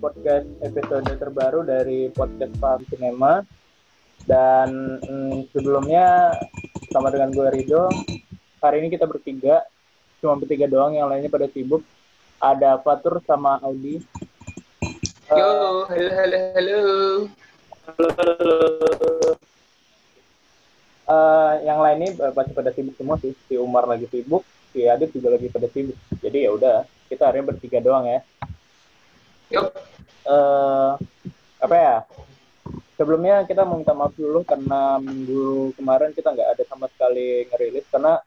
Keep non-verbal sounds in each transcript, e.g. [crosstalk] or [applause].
podcast episode terbaru dari podcast Paham Cinema. Dan mm, sebelumnya sama dengan gue Rido, hari ini kita bertiga, cuma bertiga doang, yang lainnya pada sibuk. Ada Fatur sama Audi. Yo, halo, halo, halo. Uh, yang lain ini pasti pada sibuk semua sih. Si Umar lagi sibuk, si Adit juga lagi pada sibuk. Jadi ya udah, kita hari ini bertiga doang ya. Yuk. Uh, apa ya? Sebelumnya kita mau minta maaf dulu karena minggu kemarin kita nggak ada sama sekali ngerilis karena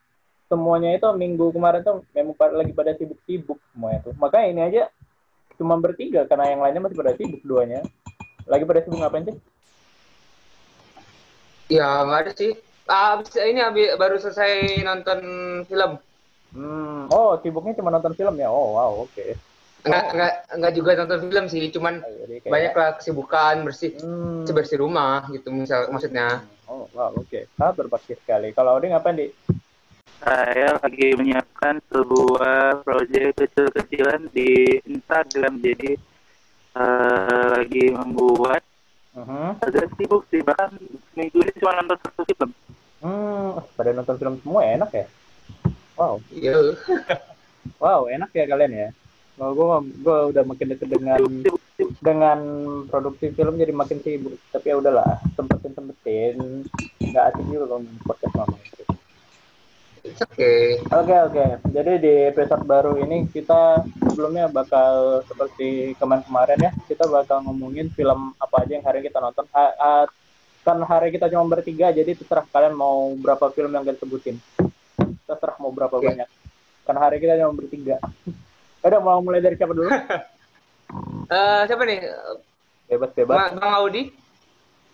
semuanya itu minggu kemarin tuh memang lagi pada sibuk-sibuk semuanya tuh. Makanya ini aja cuma bertiga karena yang lainnya masih pada sibuk duanya. Lagi pada sibuk ngapain sih? Ya nggak ada sih. Abis ini abis, baru selesai nonton film. Hmm, oh sibuknya cuma nonton film ya? Oh wow, oke. Okay. Enggak, enggak, enggak juga nonton film sih, cuman oh, kayak... banyak lah kesibukan bersih, hmm. bersih rumah gitu misal maksudnya. Oh wow, oke. Okay. Sangat berbakti sekali. Kalau Odi ngapain di? Saya lagi menyiapkan sebuah proyek kecil-kecilan di Instagram, jadi uh, lagi membuat Uh-huh. Agak sibuk sih, bahkan minggu ini cuma nonton satu film. Hmm, pada nonton film semua ya, enak ya? Wow. Iya. wow, enak ya kalian ya. Kalau gue, gue udah makin deket dengan dengan produksi film jadi makin sibuk. Tapi ya udahlah, sempetin sempetin. Nggak asik juga kalau podcast mama itu. Oke. Okay. Oke okay, oke. Okay. Jadi di episode baru ini kita sebelumnya bakal seperti kemarin-kemarin ya, kita bakal ngomongin film apa aja yang hari kita nonton. Ha, ha, kan hari kita cuma bertiga, jadi terserah kalian mau berapa film yang kalian sebutin. Terserah mau berapa okay. banyak. Karena hari kita cuma bertiga. Udah mau mulai dari siapa dulu? uh, [laughs] siapa nih? Bebas bebas. Bang Audi.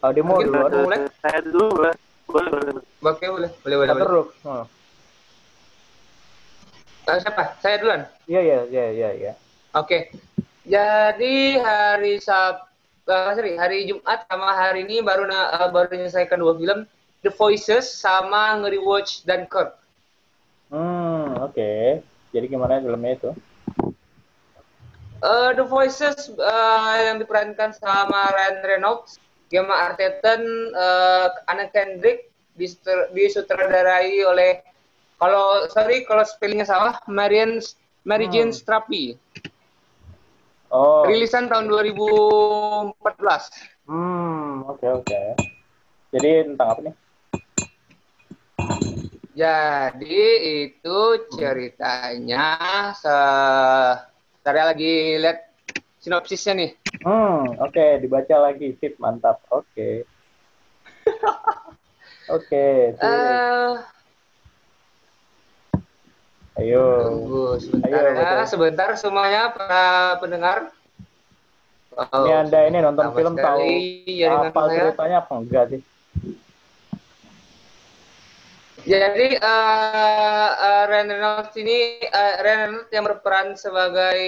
Audi mau dulu. Mulai. Saya dulu boleh. Boleh boleh. Oke boleh boleh boleh. boleh. Hmm. Uh, siapa? Saya duluan. Iya iya iya iya. Ya. Oke. Jadi hari Sabtu, uh, sorry, hari Jumat sama hari ini baru uh, baru menyelesaikan dua film, The Voices sama nge-rewatch Dunkirk. Hmm, oke. Okay. Jadi gimana filmnya itu? Uh, The Voices uh, yang diperankan sama Ryan Reynolds, Gemma Arterton, uh, Anna Kendrick, disutradarai oleh kalau sorry kalau spellingnya salah, Marian Mary Jane hmm. Strapi. Oh. Rilisan tahun 2014. Hmm, oke okay, oke. Okay. Jadi tentang apa nih? Jadi itu ceritanya se saya lagi lihat sinopsisnya nih. Hmm, oke, okay. dibaca lagi. Sip, mantap. Oke. Okay. [laughs] Oke. Okay, uh, Ayo. Tunggu sebentar Ayo, ya, sebentar semuanya para pendengar. Oh, ini anda ini nonton film tahu apa ceritanya apa enggak sih? Jadi uh, uh, Ryan Reynolds ini uh, Ryan Reynolds yang berperan sebagai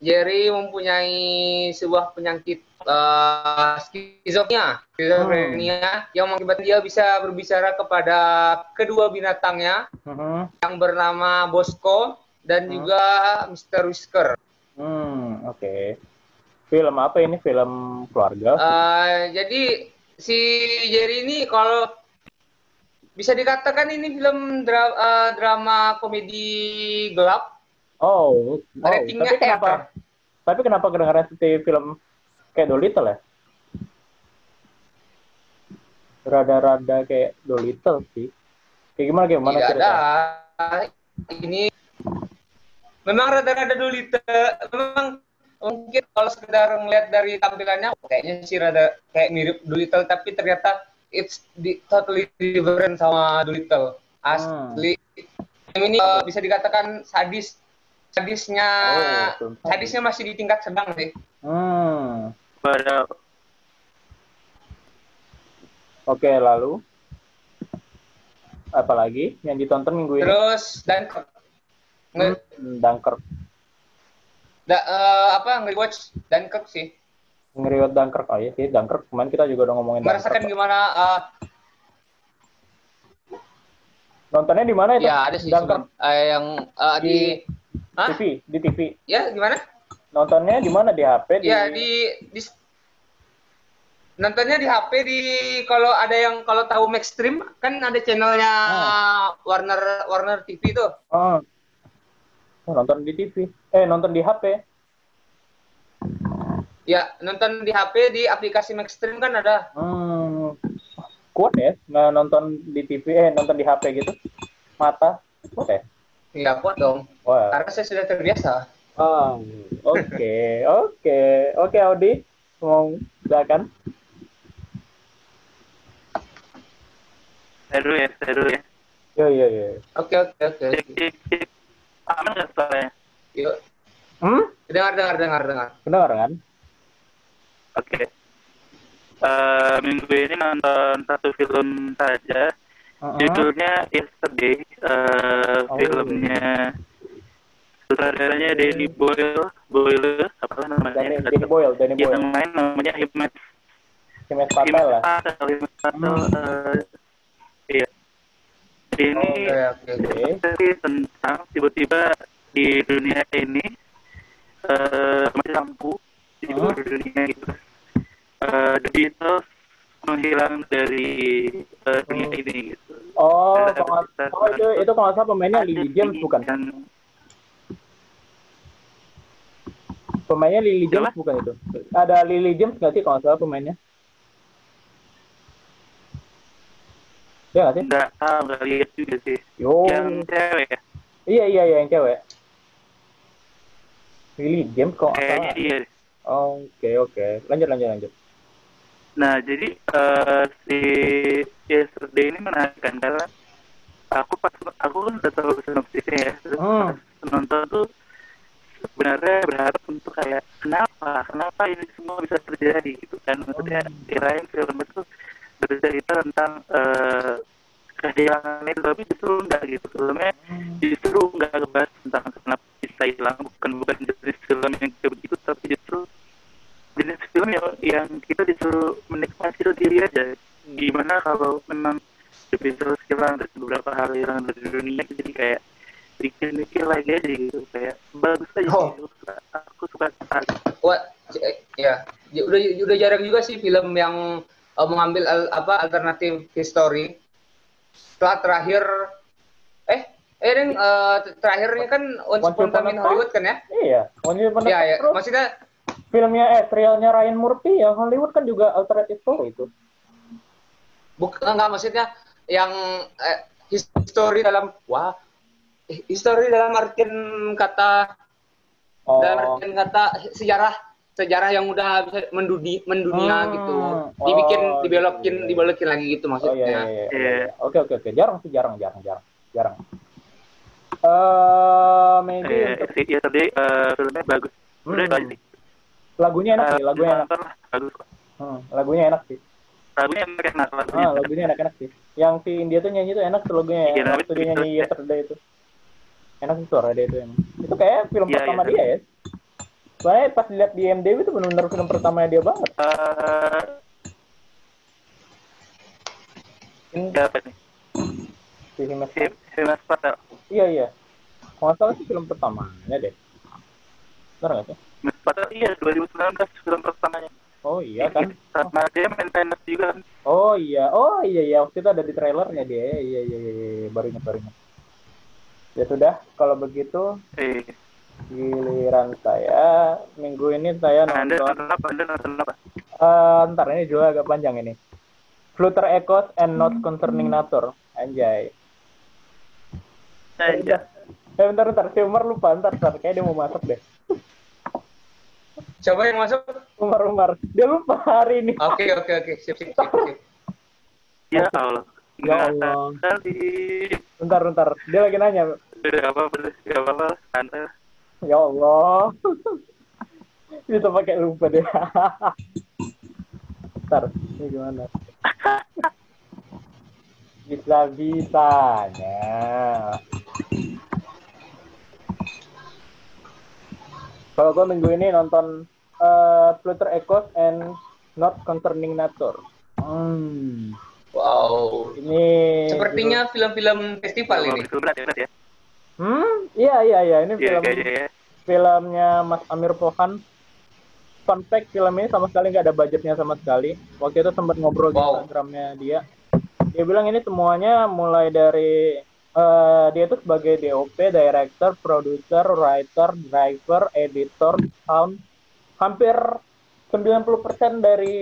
Jerry mempunyai sebuah penyakit uh, skizofrenia, skizofrenia hmm. yang mengakibatkan dia bisa berbicara kepada kedua binatangnya hmm. yang bernama Bosco dan hmm. juga Mr. Whisker. Hmm, oke. Okay. Film apa ini? Film keluarga? Uh, jadi si Jerry ini kalau bisa dikatakan ini film dra uh, drama komedi gelap Oh, oh. Ratingnya tapi kenapa? Tapi kenapa kedengaran seperti film kayak Dolittle ya? Rada-rada kayak Dolittle sih. Kayak gimana kayak mana cerita? Ini memang rada-rada Dolittle. Memang mungkin kalau sekedar ngeliat dari tampilannya kayaknya sih rada kayak mirip Dolittle tapi ternyata it's di, totally different sama Dolittle. Asli. Hmm. Ini uh, bisa dikatakan sadis sadisnya oh, sadisnya masih di tingkat sedang sih. Hmm. Pada Oke, lalu apa lagi yang ditonton minggu ini? Terus Dunkirk. Hmm, Dunkirk. Da, uh, apa nge-watch Dunkirk sih? Nge-rewatch Dunkirk. Oh iya sih, Dunkirk. Kemarin kita juga udah ngomongin Merasakan Dunkirk. gimana uh, Nontonnya di mana itu? Ya, ada sih. Dunkirk. Uh, yang uh, di Hah? TV, di TV. Ya, gimana? Nontonnya di mana di HP? Di... Ya di, di nontonnya di HP di kalau ada yang kalau tahu Maxstream kan ada channelnya oh. Warner Warner TV tuh. Oh. oh. Nonton di TV. Eh nonton di HP. Ya nonton di HP di aplikasi Maxstream kan ada. Hmm. Kuat ya nggak nonton di TV eh nonton di HP gitu. Mata kuat ya? Iya kuat dong. Wow. Karena saya sudah terbiasa. Oh, oke, [laughs] oke, oke, Audi, mau silakan. Seru ya, seru ya. Yo, yo, yo. Oke, oke, oke. Aman nggak soalnya? Yuk. Hmm? Dengar, dengar, dengar, dengar. Dengar kan? Oke. Okay. Uh, minggu ini nonton satu film saja. Uh -huh. Judulnya Yesterday. Uh, oh. Filmnya sutradaranya Danny Boyle Boyle apa namanya Danny, Danny Boyle Danny Boyle yang main namanya Hikmet Hikmet Patel lah Hikmet Patel hmm. uh, iya ini okay, okay. tentang tiba-tiba di dunia ini uh, lampu di hmm. dunia itu uh, The Beatles menghilang dari uh, dunia hmm. ini gitu. Oh, kalau, oh itu itu kalau salah pemainnya Lily James bukan? Dan, Pemainnya Lily James bukan itu? Ada Lily James nggak sih kalau salah pemainnya? Ya nggak sih? Nggak tahu, nggak lihat juga sih. Yo. Yang cewek ya? Iya, iya, iya, yang cewek. Lily James kok Kayaknya iya. Oke, okay, oke. Okay. Lanjut, lanjut, lanjut. Nah, jadi uh, si Yesterday ini menarik kan karena aku pas aku kan udah tahu sinopsisnya ya. Terus pas nonton tuh sebenarnya berharap untuk kayak kenapa kenapa ini semua bisa terjadi gitu kan maksudnya oh. kirain film itu bercerita tentang uh, kehilangan itu tapi justru enggak gitu filmnya hmm. justru enggak ngebahas tentang kenapa bisa hilang bukan bukan jenis film yang begitu tapi justru jenis film yang yang kita disuruh menikmati itu diri aja. Gimana kalau memang bisa hilang beberapa hari hilang dari dunia jadi kayak bikin mikir lagi aja gitu. Kayak bagus aja oh. gitu. aku suka Wah, ya, ya udah udah jarang juga sih film yang uh, mengambil al, apa alternatif history. Setelah terakhir eh eh yang uh, terakhirnya kan Once Upon a Time in Hollywood kan ya? Iya Once Upon a Time ya, ya. maksudnya filmnya eh serialnya Ryan Murphy ya Hollywood kan juga alternative story itu bukan enggak maksudnya yang eh, history dalam wah history dalam artian kata oh. dalam artian kata sejarah sejarah yang udah bisa mendudi mendunia hmm. gitu dibikin oh, dibelokin iya, iya. dibelokin lagi gitu maksudnya. Oh, iya, iya, iya, iya. Oke oke oke jarang sih jarang jarang jarang jarang. Eh uh, maybe eh, untuk... ya tadi uh, filmnya bagus. Hmm. Lagunya enak sih, lagunya enak. Bagus. Hmm, lagunya enak sih. Lagunya enak enak lagunya. Ah, lagunya enak enak sih. Yang si India tuh nyanyi tuh enak tuh lagunya ya. Waktu dia nyanyi Yesterday itu enak sih suara dia itu emang itu kayak film yeah, pertama yeah, dia ya soalnya pas dilihat di MDB itu benar-benar film pertama dia banget uh, ini apa nih si Himas Himas Patel iya iya kalau salah sih film pertamanya deh benar nggak sih Patel iya 2019 film pertamanya Oh iya kan. Sama dia main tenis juga kan. Oh iya, oh iya iya waktu itu ada di trailernya dia. Iya iya iya, iya. baru ingat baru ingat. Ya sudah, kalau begitu eh. giliran saya minggu ini saya nonton. Anda nonton apa? Anda nonton apa? Uh, ntar ini juga agak panjang ini. Flutter Echoes and Not Concerning Nature. Anjay. Anjay. Eh, bentar, bentar. Si Umar lupa. Ntar, ntar. Kayaknya dia mau masuk deh. Coba yang masuk? Umar, Umar. Dia lupa hari ini. Oke, oke, oke. Sip, sip, sip. sip. Ya Allah. Ya Allah. Bentar, bentar. Dia lagi nanya. Udah apa, udah apa, santai. Ya Allah. [laughs] Itu pakai lupa deh. [laughs] Bentar, ini gimana? [laughs] Bisa-bisanya. Kalau gue minggu ini nonton uh, Pluto Echoes and Not Concerning Nature. Hmm. Wow. Ini sepertinya film-film festival ini. Berat, berat ya. Hmm, iya iya iya ini iya, film iya, iya, iya. filmnya Mas Amir Pohan. Fun fact, film ini sama sekali nggak ada budgetnya sama sekali. Waktu itu sempat ngobrol wow. di Instagramnya dia. Dia bilang ini semuanya mulai dari uh, dia itu sebagai DOP, director, producer, writer, driver, editor, sound, hampir 90% dari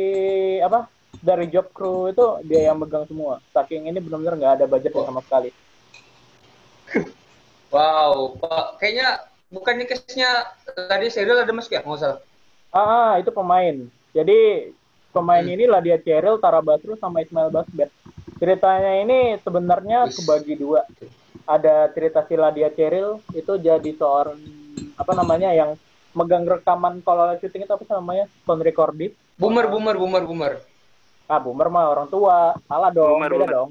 apa dari job crew itu dia yang megang semua. Saking ini benar-benar nggak ada budget wow. sama sekali. [laughs] Wow, Pak, kayaknya bukannya case-nya tadi serial ada Mas ya, nggak salah. Ah, itu pemain. Jadi pemain hmm. ini lah dia Cheryl, Tara Basro sama Ismail Basbet. Ceritanya ini sebenarnya kebagi dua. Ada cerita si Ladia Cheryl itu jadi seorang apa namanya yang megang rekaman kalau syuting itu apa sih namanya? Sound recording. Boomer, boomer, boomer, boomer. Ah, boomer mah orang tua. Salah dong, boomer, beda boomer. dong.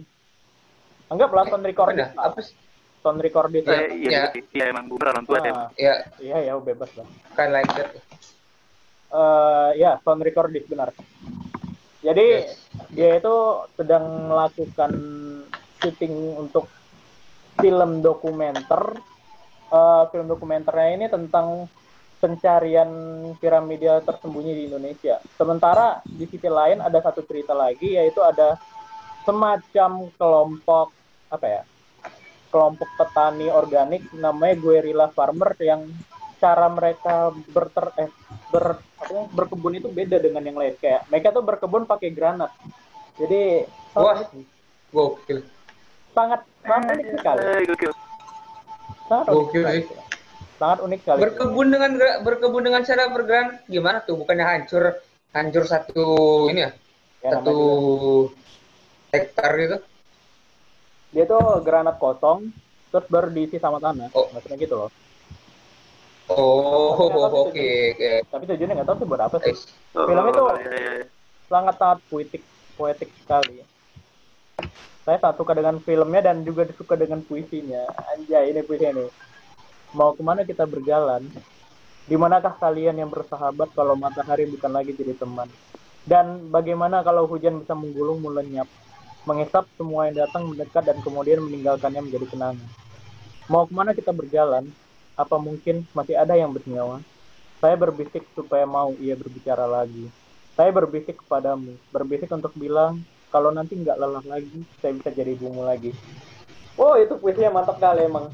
Anggaplah sound recording. Eh, apa sih? Sound recording. Ya, iya, iya, iya, emang boomer orang tua ah, ya. Iya, ya, bebas lah. Kan like that. Uh, ya, sound recording benar. Jadi yes. dia itu sedang melakukan syuting untuk film dokumenter. Uh, film dokumenternya ini tentang pencarian piramida tersembunyi di Indonesia. Sementara di sisi lain ada satu cerita lagi yaitu ada semacam kelompok apa ya? kelompok petani organik namanya guerrilla farmer yang cara mereka berter eh, ber apa, ya, berkebun itu beda dengan yang lain kayak mereka tuh berkebun pakai granat. Jadi wah gokil. Sangat sangat unik sekali. Sangat gokil sangat unik sekali. Berkebun dengan berkebun dengan cara bergerak gimana tuh? Bukannya hancur hancur satu ini ya? ya satu hektar gitu? Dia tuh granat kosong terus baru diisi sama tanah. Oh. Maksudnya gitu loh. Oh, oke, okay, okay. Tapi tujuannya nggak tahu sih buat apa sih. Oh, Film itu iya, iya, iya. sangat sangat poetik, poetik sekali. Saya sangat suka dengan filmnya dan juga suka dengan puisinya. Anjay, ini puisinya nih mau ke mana kita berjalan? Di manakah kalian yang bersahabat kalau matahari bukan lagi jadi teman? Dan bagaimana kalau hujan bisa menggulung melenyap, mengisap semua yang datang mendekat dan kemudian meninggalkannya menjadi kenangan? Mau ke mana kita berjalan? Apa mungkin masih ada yang bernyawa? Saya berbisik supaya mau ia berbicara lagi. Saya berbisik kepadamu, berbisik untuk bilang, kalau nanti nggak lelah lagi, saya bisa jadi ibumu lagi. Oh, itu puisinya mantap kali emang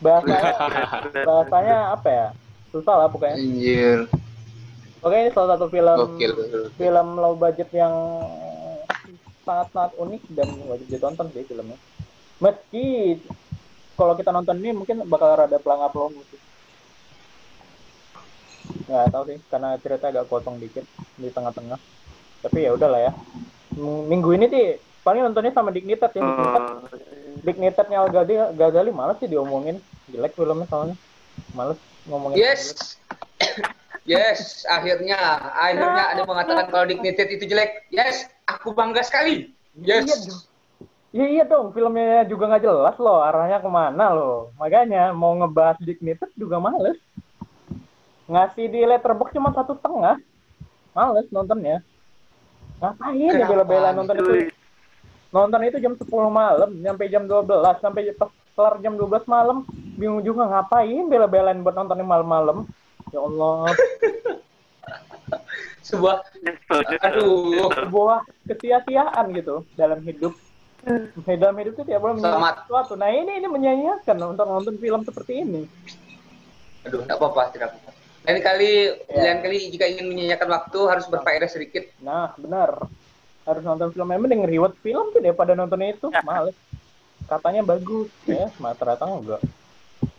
bahasanya [laughs] bahasanya apa ya susah lah pokoknya Anjir. oke ini salah satu film Gokil. film low budget yang sangat sangat unik dan wajib ditonton sih filmnya meski kalau kita nonton ini mungkin bakal rada pelangap pelongo sih. Nggak tahu sih karena cerita agak kosong dikit di tengah-tengah. Tapi ya udahlah ya. Minggu ini sih paling nontonnya sama Dignitas ya. Dignitas Dignitasnya Al Ghazali, Ghazali malas sih diomongin. Jelek filmnya soalnya. Males ngomongin yes. [coughs] yes akhirnya akhirnya ada mengatakan kalau Dignitas itu jelek. Yes aku bangga sekali. Yes. Iya, iya, iya dong filmnya juga nggak jelas loh arahnya ke mana loh. Makanya mau ngebahas Dignitas juga males. Ngasih di letterbox cuma satu setengah. Males nontonnya. Ngapain ya bela-bela nonton itu? Nonton itu jam 10 malam sampai jam 12 sampai pas kelar jam 12 malam. Bingung juga ngapain bela-belain buat nonton malam-malam? Ya Allah. Sebuah aduh. Sebuah kesia-siaan gitu dalam hidup dalam hidup itu tiap bulan sesuatu. Nah ini ini menyanyiakan untuk nonton film seperti ini. Aduh tidak apa-apa tidak apa-apa. Lain kali ya. lain kali jika ingin menyanyiakan waktu harus berfaedah sedikit. Nah benar. Harus nonton film. Yang mending reward film tuh daripada nonton itu. Ya. males. Katanya bagus. Ya ternyata enggak?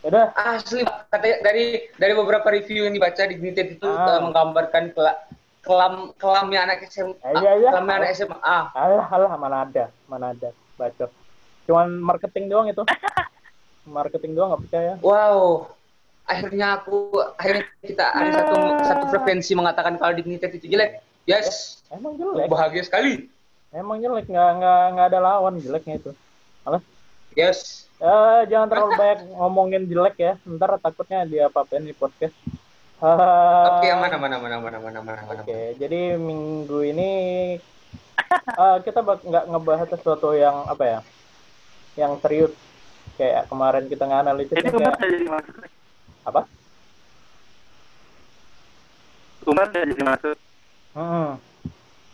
Udah. Asli katanya dari dari beberapa review yang dibaca di Gnited itu ah. uh, menggambarkan kela, kelam kelamnya anak SMA eh, iya, iya. kelamnya anak SMA alah alah mana ada mana ada baca cuman marketing doang itu [laughs] marketing doang nggak percaya wow akhirnya aku akhirnya kita ada satu satu frekuensi mengatakan kalau Dignited itu jelek Yes. Emang jelek. Bahagia sekali. Emang jelek, nggak nggak nggak ada lawan jeleknya itu. Alas. Yes. Uh, jangan terlalu banyak ngomongin jelek ya. Ntar takutnya dia apa-apain di podcast. Uh, Oke, ah. okay, mana mana mana mana mana mana. Oke, okay, jadi minggu ini uh, [laughs] kita nggak ngebahas sesuatu yang apa ya, yang serius kayak kemarin kita nganalisis analisis. Jadi kayak... Apa? Umar jadi masuk. Hmm.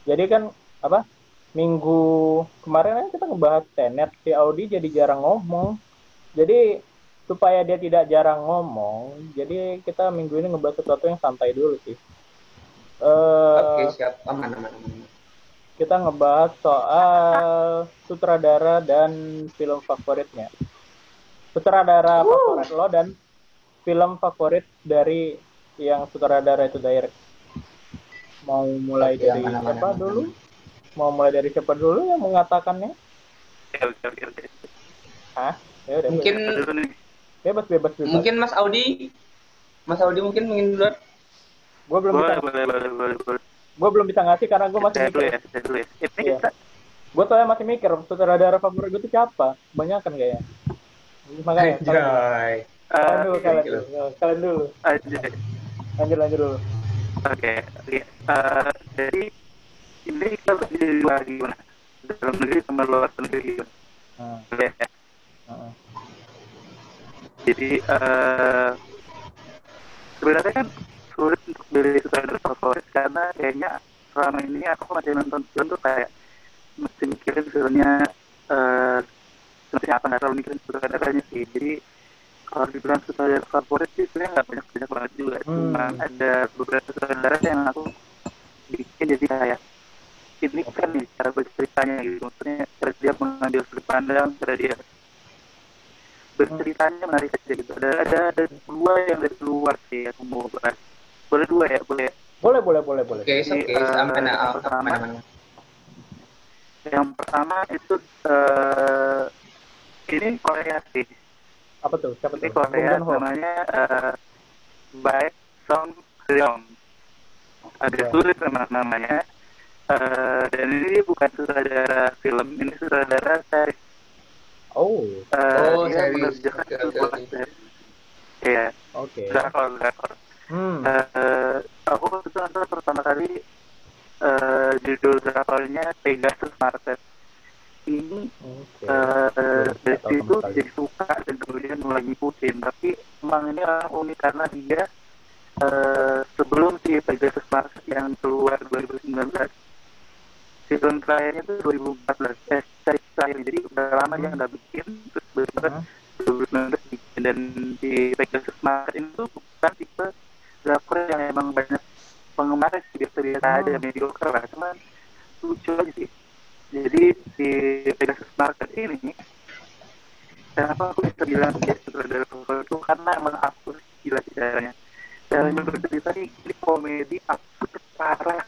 Jadi kan apa? Minggu kemarin kan kita ngebahas tenet si Audi jadi jarang ngomong. Jadi supaya dia tidak jarang ngomong, jadi kita minggu ini ngebahas sesuatu yang santai dulu sih. Uh, Oke siap aman aman aman. Kita ngebahas soal sutradara dan film favoritnya. Sutradara uh. favorit lo dan film favorit dari yang sutradara itu direct. Mau mulai Oke, dari mana, siapa mana, dulu? Mau mulai dari siapa dulu yang mengatakannya? Hah? Ya udah. Mungkin bebas, bebas bebas Mungkin Mas Audi Mas Audi mungkin ingin duluan. Gue belum boleh, bisa. Boleh, boleh, boleh, boleh. Gue belum bisa ngasih karena gue masih mikir. Ya, ya. Iya. Gue soalnya masih mikir sutradara favorit gue tuh siapa? Banyak kan kayaknya. Makanya. Kalian, kalian dulu, kalian dulu. Kalian dulu. Lanjut, lanjut dulu. Oke, okay. uh, jadi ini kita berdiri lagi gimana? Dalam negeri sama luar negeri gimana? Hmm. Hmm. Jadi uh, sebenarnya kan sulit untuk beli sutradara favorit karena kayaknya selama ini aku masih nonton film tuh kayak mesti mikirin filmnya uh, seperti apa nggak terlalu mikirin sutradaranya sih. Jadi kalau dibilang sutradara favorit sih sebenarnya nggak banyak banyak banget juga. Hmm. cuma ada beberapa sutradara yang aku bikin jadi kayak ini kan nih cara berceritanya gitu. Maksudnya cara dia mengambil sudut pandang cara dia berceritanya menarik aja gitu. Ada ada ada dua yang dari luar sih aku mau bahas. Boleh dua ya? Boleh boleh boleh boleh boleh. Oke okay, oke. Okay. uh, yang pertama yang pertama itu uh, ini Korea sih. Apa tuh? Siapa ini tuh? Korea namanya uh, Baek Song Ryong agak sulit memang namanya. Uh, dan ini bukan sutradara film ini sutradara series Oh. Uh, oh, dia okay, okay. series. Iya. Oke. Drakor, drakor. Hmm. Uh, aku waktu itu nonton pertama kali uh, judul drakornya Pegasus Market. Ini okay. uh, dari situ jadi suka dan kemudian mulai ngikutin. Tapi emang ini orang unik karena dia uh, sebelum si Pegasus Market yang keluar 2019 season terakhirnya itu 2014 eh seri terakhir. Jadi udah lama dia nggak bikin terus baru uh-huh. 2019 bikin. Dan di Pegasus Market itu bukan tipe drakor yang emang banyak penggemar sih. Biasa-biasa uh-huh. aja mediocre lah. Cuman lucu aja sih. Jadi di Pegasus Market ini kenapa aku bisa bilang dia sutradara favorit itu karena emang absurd gila caranya caranya bercerita ini, ini komedi absurd parah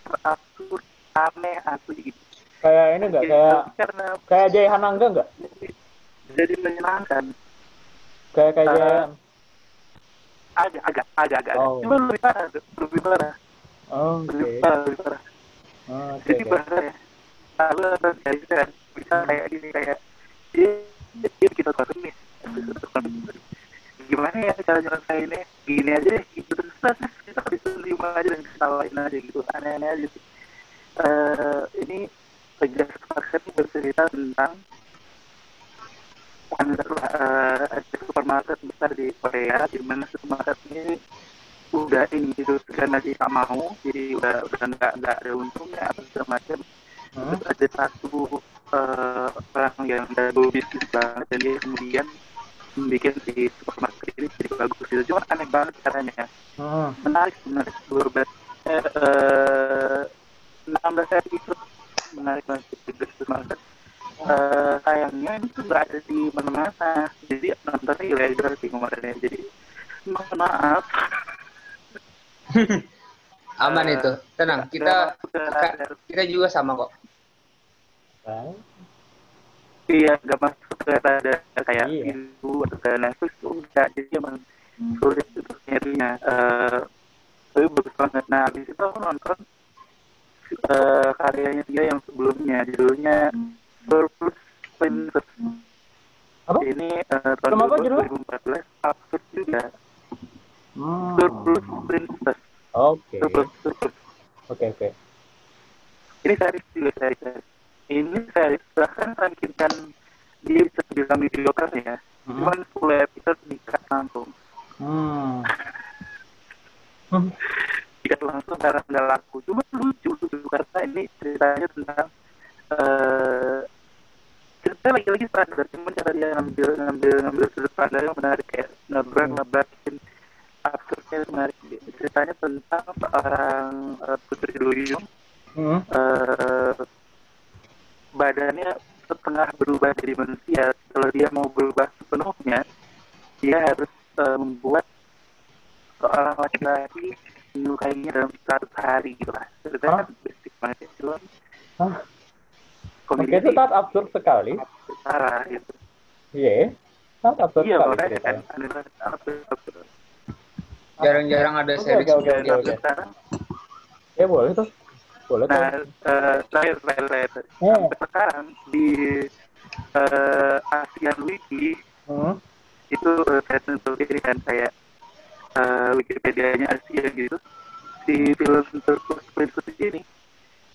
asli gitu. Kayak ini enggak kayak karena kayak Jaya Hanangga enggak? Jadi menyenangkan. Kayak kayak uh, Jaya agak agak agak agak oh. cuma lebih parah lebih parah oh, okay. lebih parah lebih parah oh, okay, jadi okay. bahasa ya lalu ada kayak gitu kan bisa kayak gini kayak dia kita tahu nih gimana ya cara nyelesain ini gini aja deh gitu terus kita bisa terima aja dan ketawain aja gitu aneh-aneh aja sih uh, ini Pegasus Market bercerita tentang uh, supermarket besar di Korea di mana supermarket ini udah ini itu karena dia tak mau jadi udah udah nggak nggak ada untungnya atau segala macam hmm? terus ada satu uh, orang yang jago bisnis banget dan dia kemudian membuat si supermarket ini jadi bagus itu cuma aneh banget caranya hmm. menarik menarik berbeda uh, 16 episode menarik banget banget uh, sayangnya itu nggak ada di mana-mana. Jadi nontonnya ilegal sih kemarin ya. Jadi mohon maaf. [laughs] Aman itu. Tenang kita kita juga sama kok. Iya nggak masuk ke ada kayak iya. itu atau ke Netflix tuh enggak jadi emang sulit untuk nyarinya. Uh, tapi bagus banget. Nah habis itu aku nonton uh, karyanya dia yang sebelumnya judulnya Surplus Princess. Apa? Ini uh, tahun apa, 2014 absurd juga. Hmm. Surplus Princess. Oke. Okay. Surplus Surplus. Oke okay, oke. Okay. Ini series juga series. Ini series bahkan rankingkan dia bisa bilang mediocre ya. Hmm. Cuman 10 episode dikat langsung. Hmm. [laughs] jika langsung karena nggak laku cuma ceritanya tentang uh, cerita lagi-lagi standar cuma cara dia ngambil ngambil ngambil sudut pandang yang menarik kayak ngebrak hmm. ngebrakin absurdnya menarik ceritanya tentang seorang uh, putri duyung hmm. uh, badannya setengah berubah jadi manusia kalau dia mau berubah sepenuhnya dia harus uh, membuat seorang laki-laki menyukainya dalam satu hari gitu lah ceritanya huh? basic banget ya cuma huh? Oke, itu sangat absurd sekali. Parah gitu. Iya, yeah. sangat absurd iya, sekali. Kan, Jarang-jarang ada seri okay, okay, okay, okay. Ya boleh tuh. Boleh nah, tuh. Uh, terakhir, terakhir, terakhir. Yeah. Sampai sekarang di uh, ASEAN Wiki hmm? itu uh, saya sendiri kan kayak uh, Wikipedia-nya Asia gitu. Si film Turkus Princess ini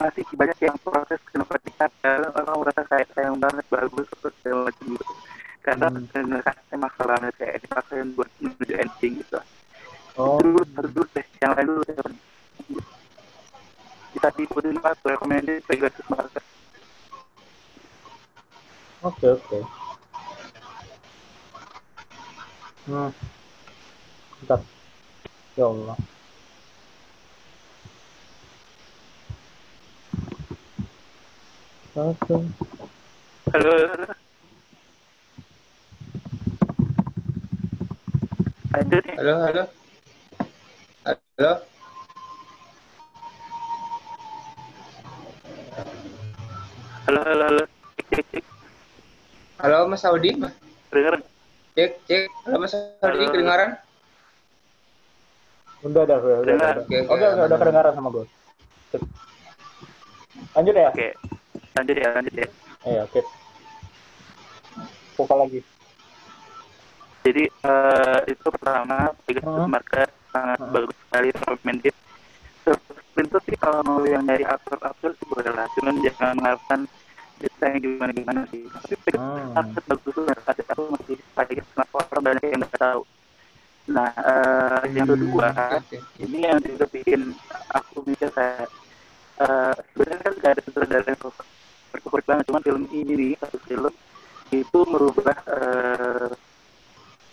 masih banyak yang proses kenapa dikata orang merasa kayak sayang banget bagus terus segala macam gitu karena hmm. kasih masalah banget kayak dipaksain buat menuju ending gitu oh. terus terus deh yang lain dulu kita diikutin pas recommended Pegasus Market oke oke hmm Bentar. ya Allah Oke. Halo. Lanjut nih. Halo, halo. Halo. Halo, halo, halo. Cek, cek. Halo, Mas Audi. Dengar? Cek, cek. Halo, Mas Audi, kedengaran? Udah, udah, udah. Udah, Oke, oke, udah kedengaran sama gue. Lanjut ya? Oke lanjut ya lanjut ya iya oke okay. buka lagi jadi uh, itu pertama tiga uh -huh. market sangat uh -huh. bagus sekali recommended Pintu sih kalau mau yang dari aktor-aktor sih boleh lah cuman jangan mengharapkan yang gimana gimana sih tapi Pegasus hmm. market bagus tuh kasih aku masih kayak kenapa orang banyak yang nggak tahu nah uh, yang kedua okay. ini yang juga bikin aku mikir kayak uh, sebenarnya kan gak ada sutradara yang berkumpul banget cuma film ini nih satu film itu merubah uh,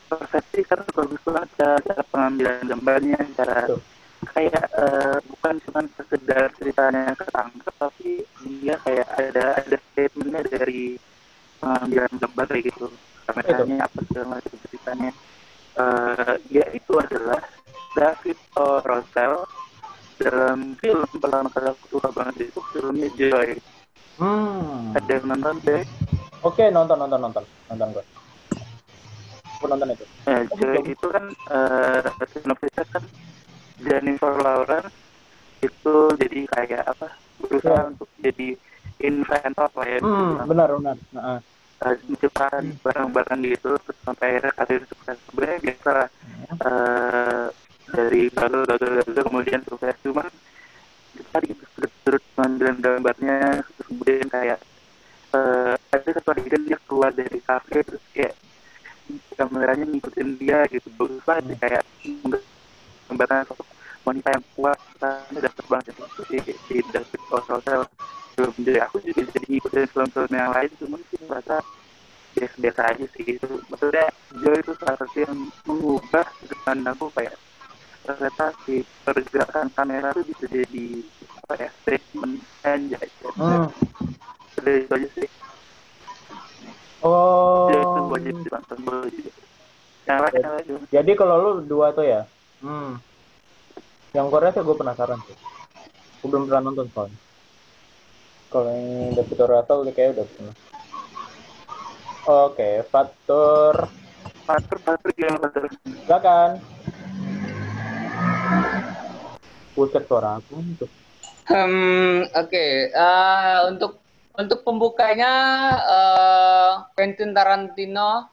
persepsi karena bagus banget cara, cara pengambilan gambarnya cara kayak uh, bukan cuma sekedar ceritanya ketangkep tapi dia kayak ada ada statementnya dari pengambilan gambar kayak gitu kameranya apa segala macam ceritanya uh, ya itu adalah David O. Rosell dalam film pertama kali aku suka banget itu filmnya Joy Hmm. Ada yang nonton deh? Oke, nonton, nonton, nonton, nonton. Aku nonton itu. Ya, oh, itu kan uh, kan Jennifer Lawrence itu jadi kayak apa? Berusaha yeah. untuk jadi inventor lah ya. Hmm, benar, benar. Nah, uh, menciptakan hmm. barang-barang gitu terus sampai akhirnya karir sukses sebenarnya biasa uh, dari gagal gagal gagal kemudian sukses cuman tadi sudut-sudut pengambilan gambarnya terus kemudian kayak uh, ada satu adegan dia keluar dari kafe terus kayak kameranya ngikutin dia gitu bagus banget hmm. kayak gambaran sosok wanita yang kuat ini dapet banget di di David Hotel belum jadi aku juga jadi ngikutin film-film yang lain cuman sih merasa biasa-biasa aja sih itu maksudnya Joe itu salah satu yang mengubah sudut aku kayak ternyata si pergerakan kamera itu bisa jadi apa ya statement aja hmm. itu aja sih oh jadi itu wajib juga yang lain yang lain jadi kalau lu dua tuh ya? Hmm. Yang Korea sih gue penasaran sih. Gue belum pernah nonton soalnya. Kalau yang David Russell udah kayak udah pernah. Oke okay, Fatur. Fatur Fatur gimana Fatur. Silakan. Buset suara aku itu. Hmm, oke. Okay. Uh, eh, untuk untuk pembukanya uh, Quentin Tarantino.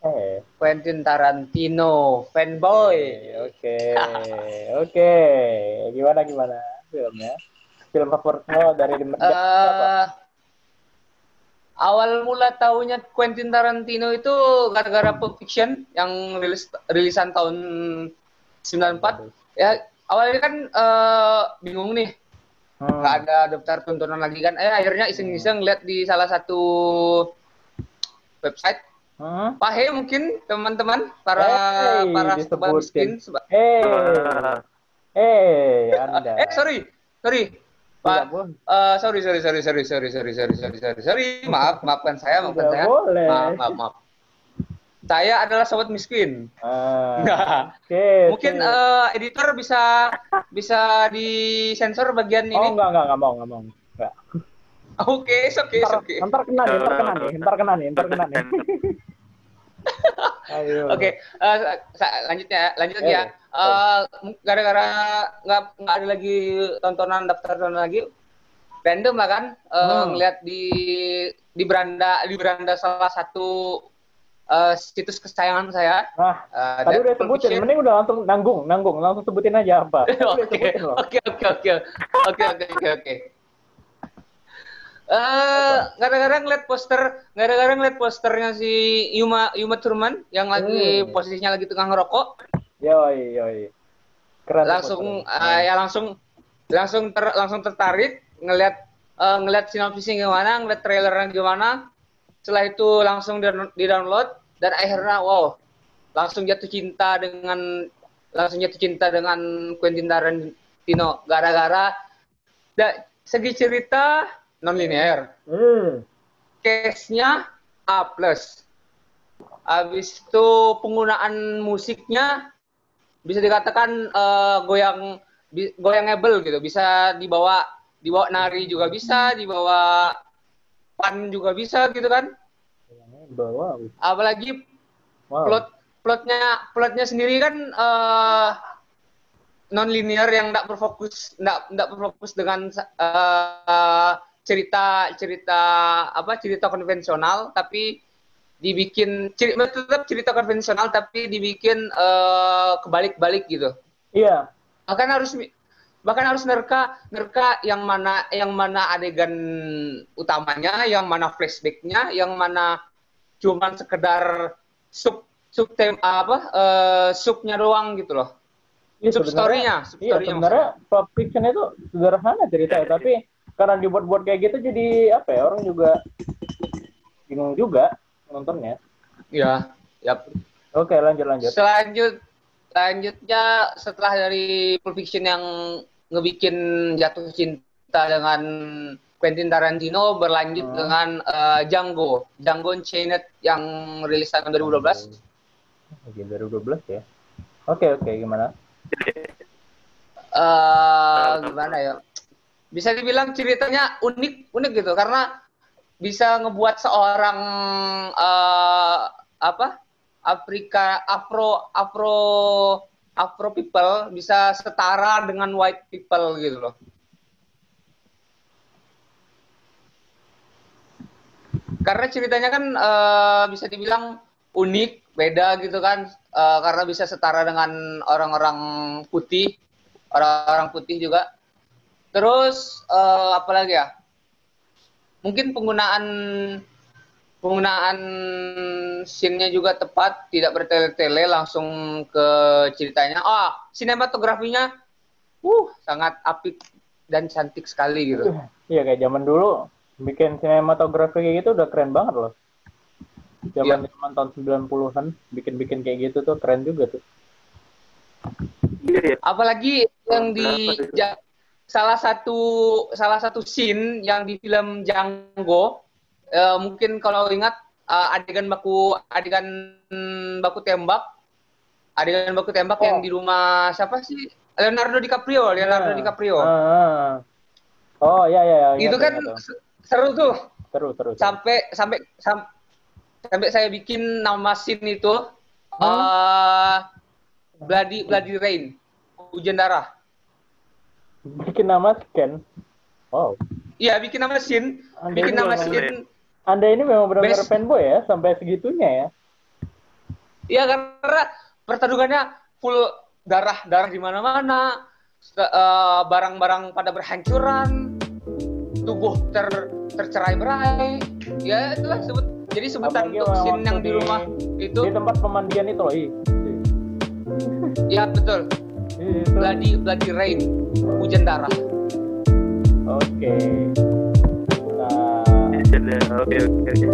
Eh. Quentin Tarantino, fanboy. Oke, [laughs] oke. Gimana gimana filmnya? Film favoritnya dari uh, Awal mula tahunya Quentin Tarantino itu gara-gara Pulp Fiction yang rilis rilisan tahun 94 ya awalnya kan uh, bingung nih hmm. nggak hmm. ada daftar tontonan lagi kan eh akhirnya iseng-iseng lihat di salah satu website hmm? Pahe mungkin teman-teman para hey, para sobat miskin eh eh anda [laughs] eh sorry sorry Pak, uh, sorry, sorry, sorry, sorry, sorry, sorry, sorry, sorry, sorry, sorry, maaf, maafkan saya, maafkan saya, boleh. maaf, maaf, maaf. Saya adalah sobat miskin. Uh, [laughs] nah, okay, mungkin okay. Uh, eh, editor bisa bisa disensor bagian ini. Oh enggak, enggak, enggak mau, enggak mau. [laughs] Oke, oke, oke. Ntar kena nih, ntar kena nih, ntar kena nih, ntar kena nih. [laughs] Oke, okay, uh, lanjutnya, lanjut lagi ya. Uh, gara-gara nggak nggak ada lagi tontonan daftar tontonan lagi, random lah kan uh, hmm. ngeliat di di beranda di beranda salah satu uh, situs kesayangan saya. Nah, uh, tadi udah sebutin, mending udah langsung nanggung, nanggung, langsung sebutin aja apa. [laughs] Oke, oke, oke, oke, oke, oke, oke, Eh, gara-gara ngeliat poster, gara-gara ngeliat posternya si Yuma Yuma Turman yang lagi hmm. posisinya lagi tengah ngerokok. Yoi, yoi. Keren langsung uh, ya langsung langsung ter, langsung tertarik ngeliat uh, ngeliat sinopsisnya gimana, ngeliat trailernya gimana. Setelah itu langsung di download dan akhirnya wow, langsung jatuh cinta dengan langsung jatuh cinta dengan Quentin Tarantino gara-gara segi cerita non linear. Hmm. Case-nya A plus. Habis itu penggunaan musiknya bisa dikatakan uh, goyang goyangable gitu, bisa dibawa dibawa nari juga bisa, dibawa pan juga bisa gitu kan. Apalagi wow. plot plotnya plotnya sendiri kan uh, non linear yang tidak berfokus tidak tidak berfokus dengan uh, cerita cerita apa cerita konvensional tapi dibikin cerita tetap cerita konvensional tapi dibikin uh, kebalik-balik gitu. Iya. Bahkan harus bahkan harus nerka nerka yang mana yang mana adegan utamanya, yang mana flashbacknya, yang mana cuman sekedar sub sub tem apa uh, subnya doang gitu loh. Iya, sub story-nya, sub iya, sebenarnya pop fiction itu sederhana cerita ya, [laughs] tapi karena dibuat-buat kayak gitu jadi apa ya orang juga bingung juga nontonnya. Iya, yap. Oke, lanjut lanjut. Selanjut selanjutnya setelah dari Pulp Fiction yang ngebikin jatuh cinta dengan Quentin Tarantino berlanjut hmm. dengan uh, Django, Django Unchained yang rilis tahun 2012. Oke, 2012 ya. Oke, oke, gimana? Eh, uh, gimana ya? Bisa dibilang ceritanya unik unik gitu. Karena bisa ngebuat seorang uh, apa? Afrika Afro Afro Afro people bisa setara dengan white people gitu loh. Karena ceritanya kan uh, bisa dibilang unik, beda gitu kan, uh, karena bisa setara dengan orang-orang putih, orang-orang putih juga Terus uh, apa lagi ya? Mungkin penggunaan penggunaan scene-nya juga tepat, tidak bertele-tele langsung ke ceritanya. Oh, sinematografinya uh sangat apik dan cantik sekali gitu. Iya kayak zaman dulu bikin sinematografi kayak gitu udah keren banget loh. Zaman zaman ya. tahun 90-an bikin-bikin kayak gitu tuh keren juga tuh. Iya, iya. Apalagi yang di salah satu salah satu scene yang di film Django uh, mungkin kalau ingat uh, adegan baku adegan baku tembak adegan baku tembak oh. yang di rumah siapa sih? Leonardo DiCaprio Leonardo yeah. DiCaprio. Uh, oh ya ya, ya itu kan ya, seru tuh. Seru seru sampai sampai sam, sampai saya bikin nama scene itu hmm? uh, Bloody Bloody Rain hujan darah Bikin nama scan. Wow. Iya, bikin nama skin. Anda bikin nama skin. Anda ini memang benar-benar fanboy ya, sampai segitunya ya. Iya, karena pertarungannya full darah, darah di mana-mana, uh, barang-barang pada berhancuran, tubuh ter tercerai berai. Ya, itulah sebut. Jadi sebutan untuk scene yang di, rumah itu di tempat pemandian itu loh, Iya, betul. Bloody Bloody Rain, hujan darah. Oke. Nah. Oke oke oke.